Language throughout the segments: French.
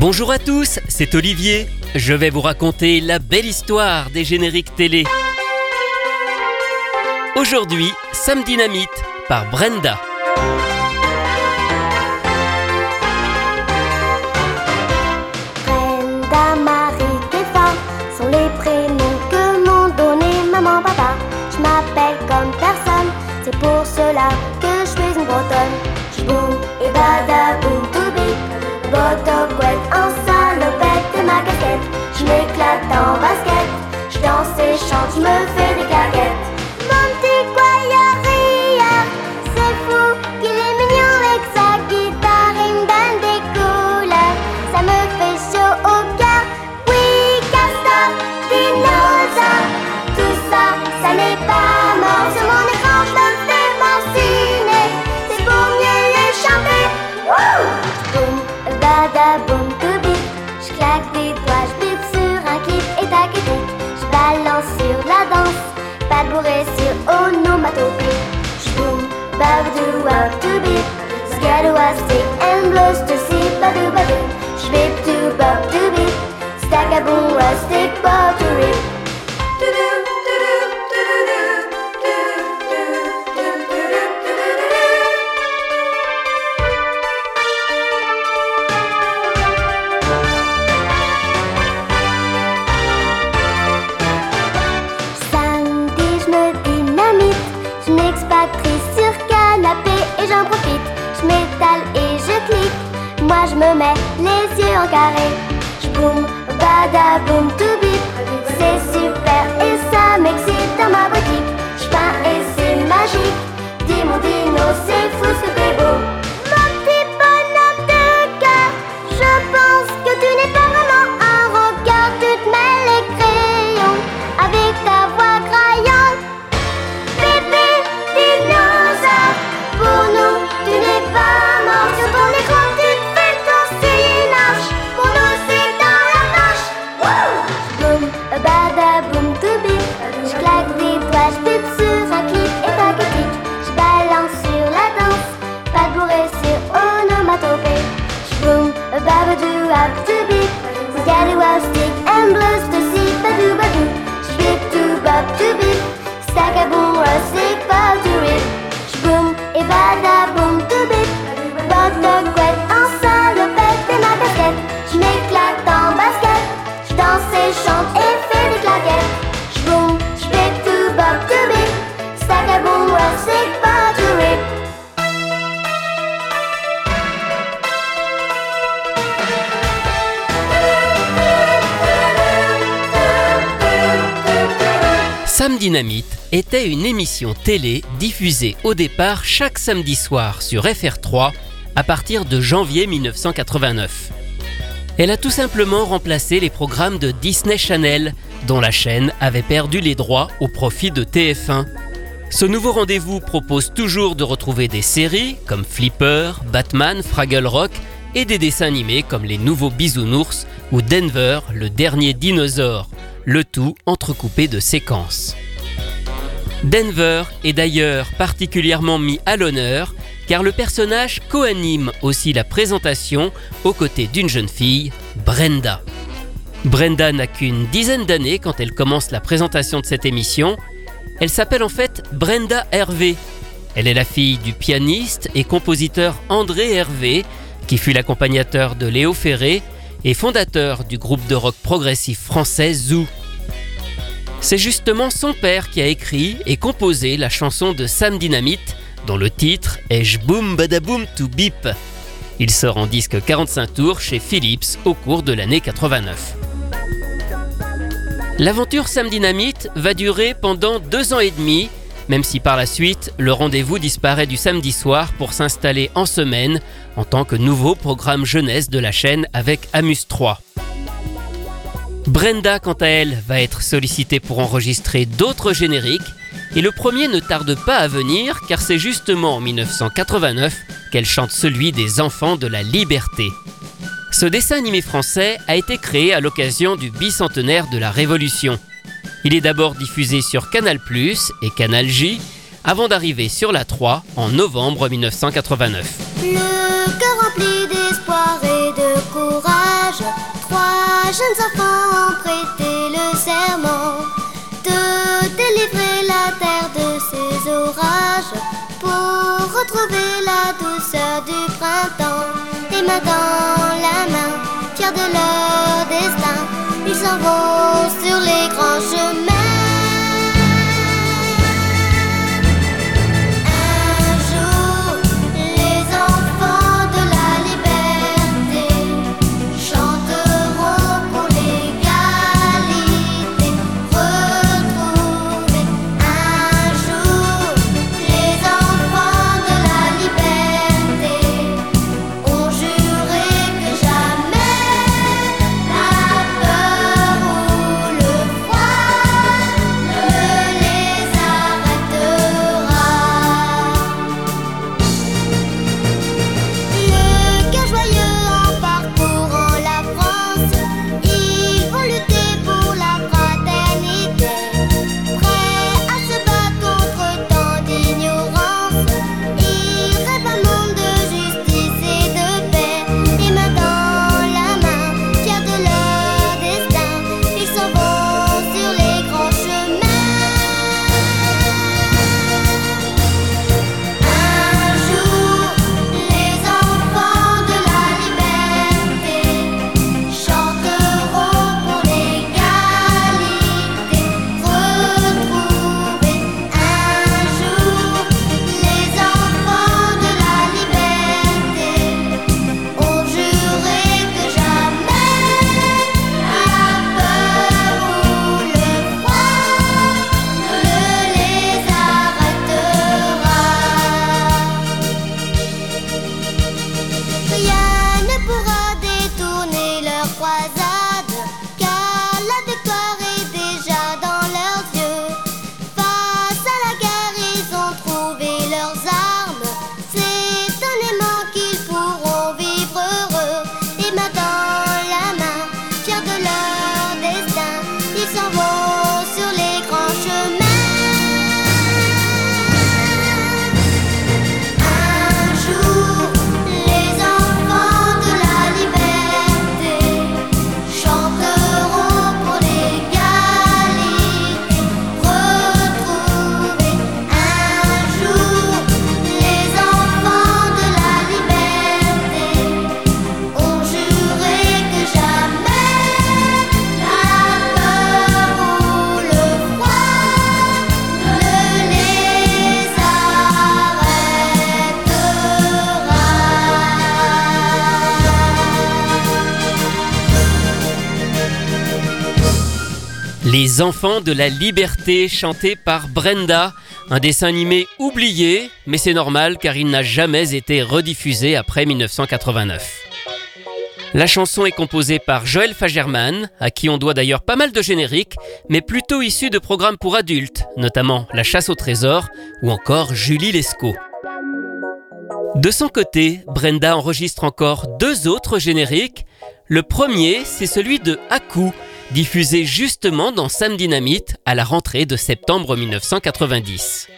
Bonjour à tous, c'est Olivier. Je vais vous raconter la belle histoire des génériques télé. Aujourd'hui, Sam Dynamite par Brenda. Brenda, Marie, Stéphane sont les prénoms que m'ont donné maman, papa. Je m'appelle comme personne, c'est pour cela que je suis une bretonne. J'boum et badaboum tout bip, boto couette en salopette et ma casquette. Je m'éclate en basket, je danse et chante, je me fais pas de bourré sur onomatopée. J'boum, babdou, up to bip. Scalou à stick and blues to see, badou, badou. J'bip to bop to bip. Stack a boom, rustic, bop to rip. Moi je me mets les yeux en carré. Je boum, badaboum, tout bip, c'est super et ça m'excite dans ma boutique. Je peins et c'est magique, dis mon dino, c'est fou ce que Et chante. Sam Dynamite était une émission télé diffusée au départ chaque samedi soir sur FR3 à partir de janvier 1989. Elle a tout simplement remplacé les programmes de Disney Channel, dont la chaîne avait perdu les droits au profit de TF1. Ce nouveau rendez-vous propose toujours de retrouver des séries comme Flipper, Batman, Fraggle Rock et des dessins animés comme Les Nouveaux Bisounours ou Denver, le dernier dinosaure, le tout entrecoupé de séquences. Denver est d'ailleurs particulièrement mis à l'honneur car le personnage coanime aussi la présentation aux côtés d'une jeune fille, Brenda. Brenda n'a qu'une dizaine d'années quand elle commence la présentation de cette émission. Elle s'appelle en fait Brenda Hervé. Elle est la fille du pianiste et compositeur André Hervé, qui fut l'accompagnateur de Léo Ferré et fondateur du groupe de rock progressif français Zoo. C'est justement son père qui a écrit et composé la chanson de Sam Dynamite, dont le titre est J'boum badaboum to bip. Il sort en disque 45 tours chez Philips au cours de l'année 89. L'aventure Sam Dynamite va durer pendant deux ans et demi, même si par la suite le rendez-vous disparaît du samedi soir pour s'installer en semaine en tant que nouveau programme jeunesse de la chaîne avec Amus 3. Brenda, quant à elle, va être sollicitée pour enregistrer d'autres génériques, et le premier ne tarde pas à venir car c'est justement en 1989 qu'elle chante celui des enfants de la liberté. Ce dessin animé français a été créé à l'occasion du bicentenaire de la Révolution. Il est d'abord diffusé sur Canal ⁇ et Canal J, avant d'arriver sur la 3 en novembre 1989. Le cœur rempli d'espoir et de courage, enfants ont prêté le du printemps. Maintenant la main, fiers de leur destin, ils s'en vont sur les grands chemins. Les enfants de la liberté chanté par Brenda, un dessin animé oublié, mais c'est normal car il n'a jamais été rediffusé après 1989. La chanson est composée par Joël Fagerman, à qui on doit d'ailleurs pas mal de génériques, mais plutôt issus de programmes pour adultes, notamment La chasse au trésor ou encore Julie Lescaut. De son côté, Brenda enregistre encore deux autres génériques. Le premier, c'est celui de Haku, diffusé justement dans Sam Dynamite à la rentrée de septembre 1990.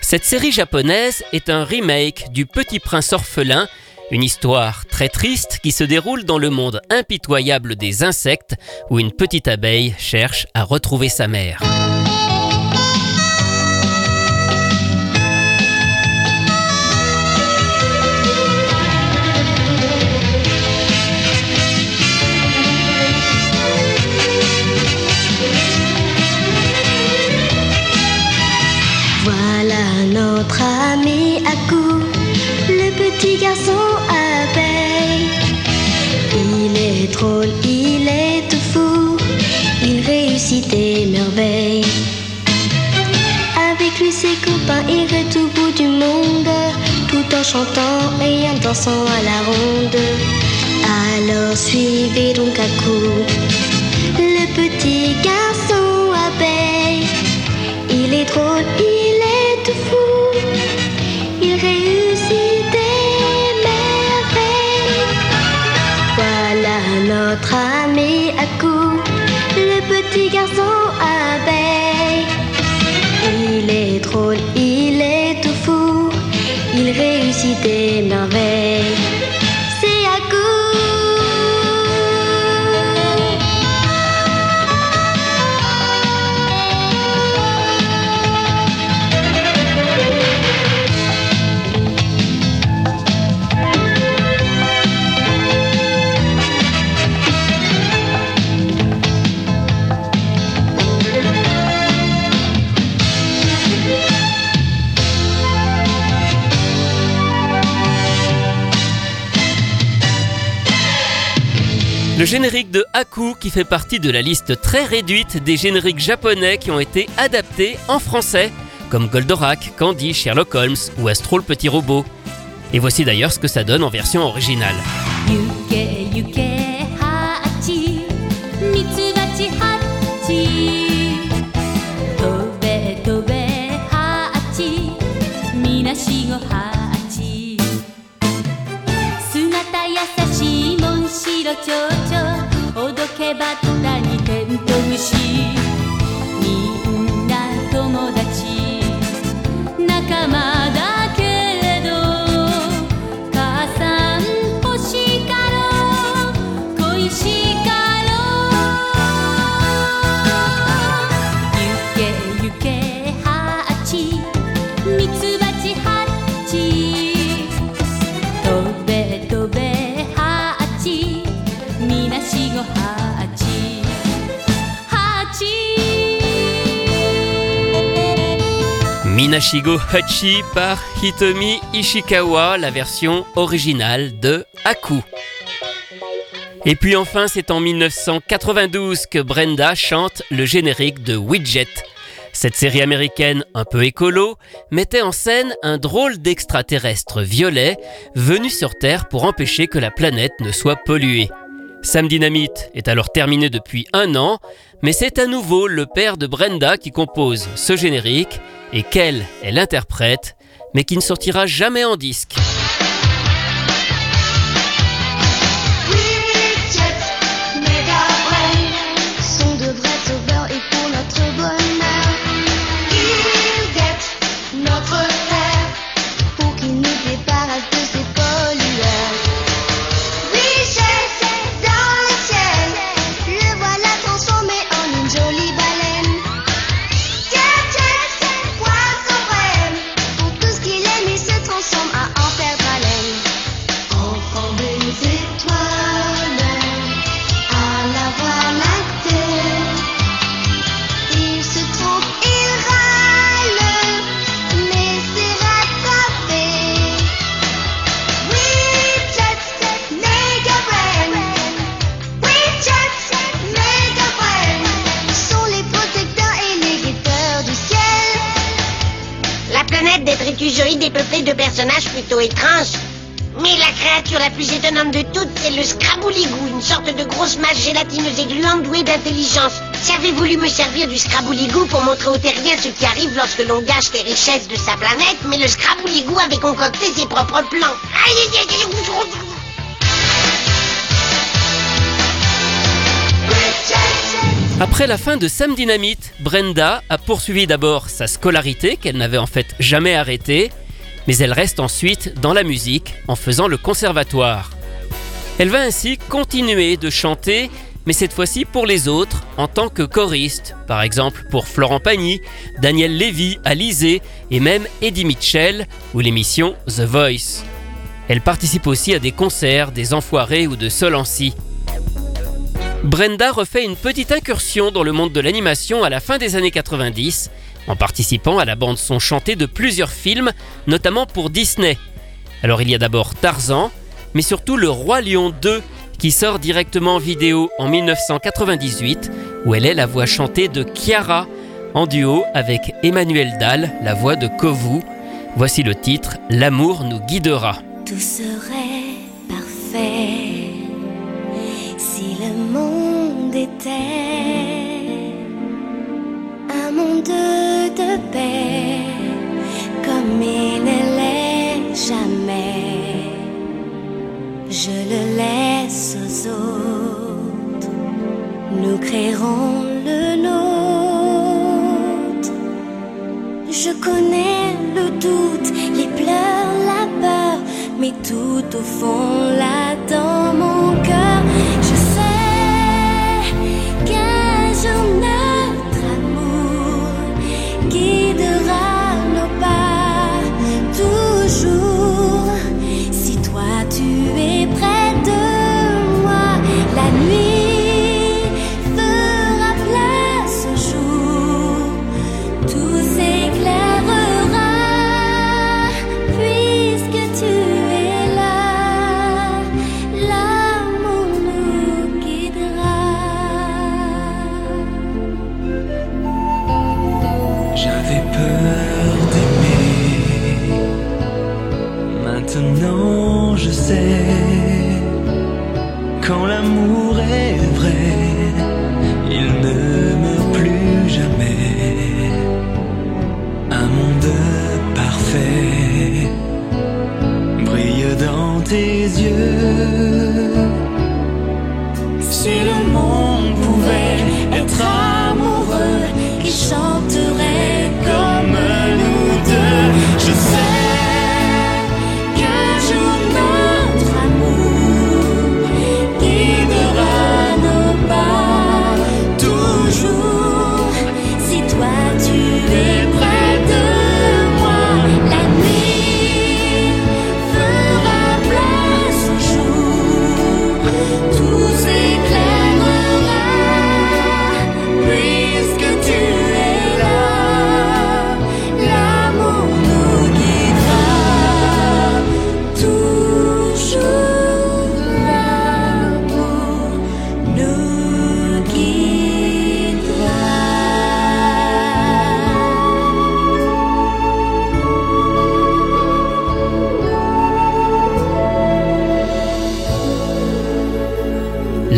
Cette série japonaise est un remake du Petit Prince orphelin, une histoire très triste qui se déroule dans le monde impitoyable des insectes où une petite abeille cherche à retrouver sa mère. Chantant et en dansant à la ronde. Alors suivez donc Akou, le petit garçon Le générique de Haku qui fait partie de la liste très réduite des génériques japonais qui ont été adaptés en français, comme Goldorak, Candy, Sherlock Holmes ou Astro le petit robot. Et voici d'ailleurs ce que ça donne en version originale. but Minashigo Hachi par Hitomi Ishikawa, la version originale de Haku. Et puis enfin, c'est en 1992 que Brenda chante le générique de Widget. Cette série américaine un peu écolo mettait en scène un drôle d'extraterrestre violet venu sur Terre pour empêcher que la planète ne soit polluée. Sam Dynamite est alors terminé depuis un an, mais c'est à nouveau le père de Brenda qui compose ce générique et qu'elle est l'interprète, mais qui ne sortira jamais en disque. Dépeuplée de personnages plutôt étranges. Mais la créature la plus étonnante de toutes, c'est le Scrabouligou, une sorte de grosse masse gélatineuse et gluante douée d'intelligence. J'avais voulu me servir du Scrabouligou pour montrer aux terriens ce qui arrive lorsque l'on gâche les richesses de sa planète, mais le Scrabouligou avait concocté ses propres plans. Après la fin de Sam Dynamite, Brenda a poursuivi d'abord sa scolarité qu'elle n'avait en fait jamais arrêtée, mais elle reste ensuite dans la musique en faisant le conservatoire. Elle va ainsi continuer de chanter, mais cette fois-ci pour les autres en tant que choriste, par exemple pour Florent Pagny, Daniel Lévy, Alizé et même Eddie Mitchell ou l'émission The Voice. Elle participe aussi à des concerts des Enfoirés ou de Solancy. Brenda refait une petite incursion dans le monde de l'animation à la fin des années 90, en participant à la bande son chantée de plusieurs films, notamment pour Disney. Alors il y a d'abord Tarzan, mais surtout Le Roi Lion 2, qui sort directement en vidéo en 1998, où elle est la voix chantée de Chiara, en duo avec Emmanuel Dahl, la voix de Kovu. Voici le titre L'amour nous guidera. Un monde de paix comme il ne l'est jamais. Je le laisse aux autres, nous créerons le nôtre. Je connais le doute, les pleurs, la peur, mais tout au fond là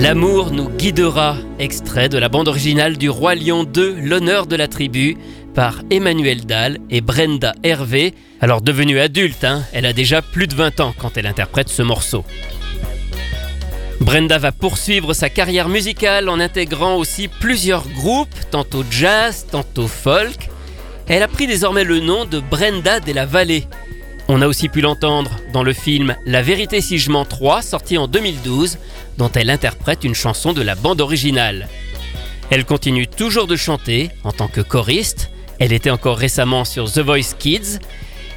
L'amour nous guidera, extrait de la bande originale du Roi Lion 2, L'honneur de la tribu, par Emmanuel Dahl et Brenda Hervé. Alors devenue adulte, hein, elle a déjà plus de 20 ans quand elle interprète ce morceau. Brenda va poursuivre sa carrière musicale en intégrant aussi plusieurs groupes, tantôt jazz, tantôt folk. Elle a pris désormais le nom de Brenda de la Vallée. On a aussi pu l'entendre dans le film La vérité si je mens 3, sorti en 2012, dont elle interprète une chanson de la bande originale. Elle continue toujours de chanter en tant que choriste, elle était encore récemment sur The Voice Kids,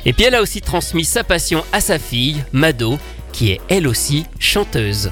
et puis elle a aussi transmis sa passion à sa fille, Mado, qui est elle aussi chanteuse.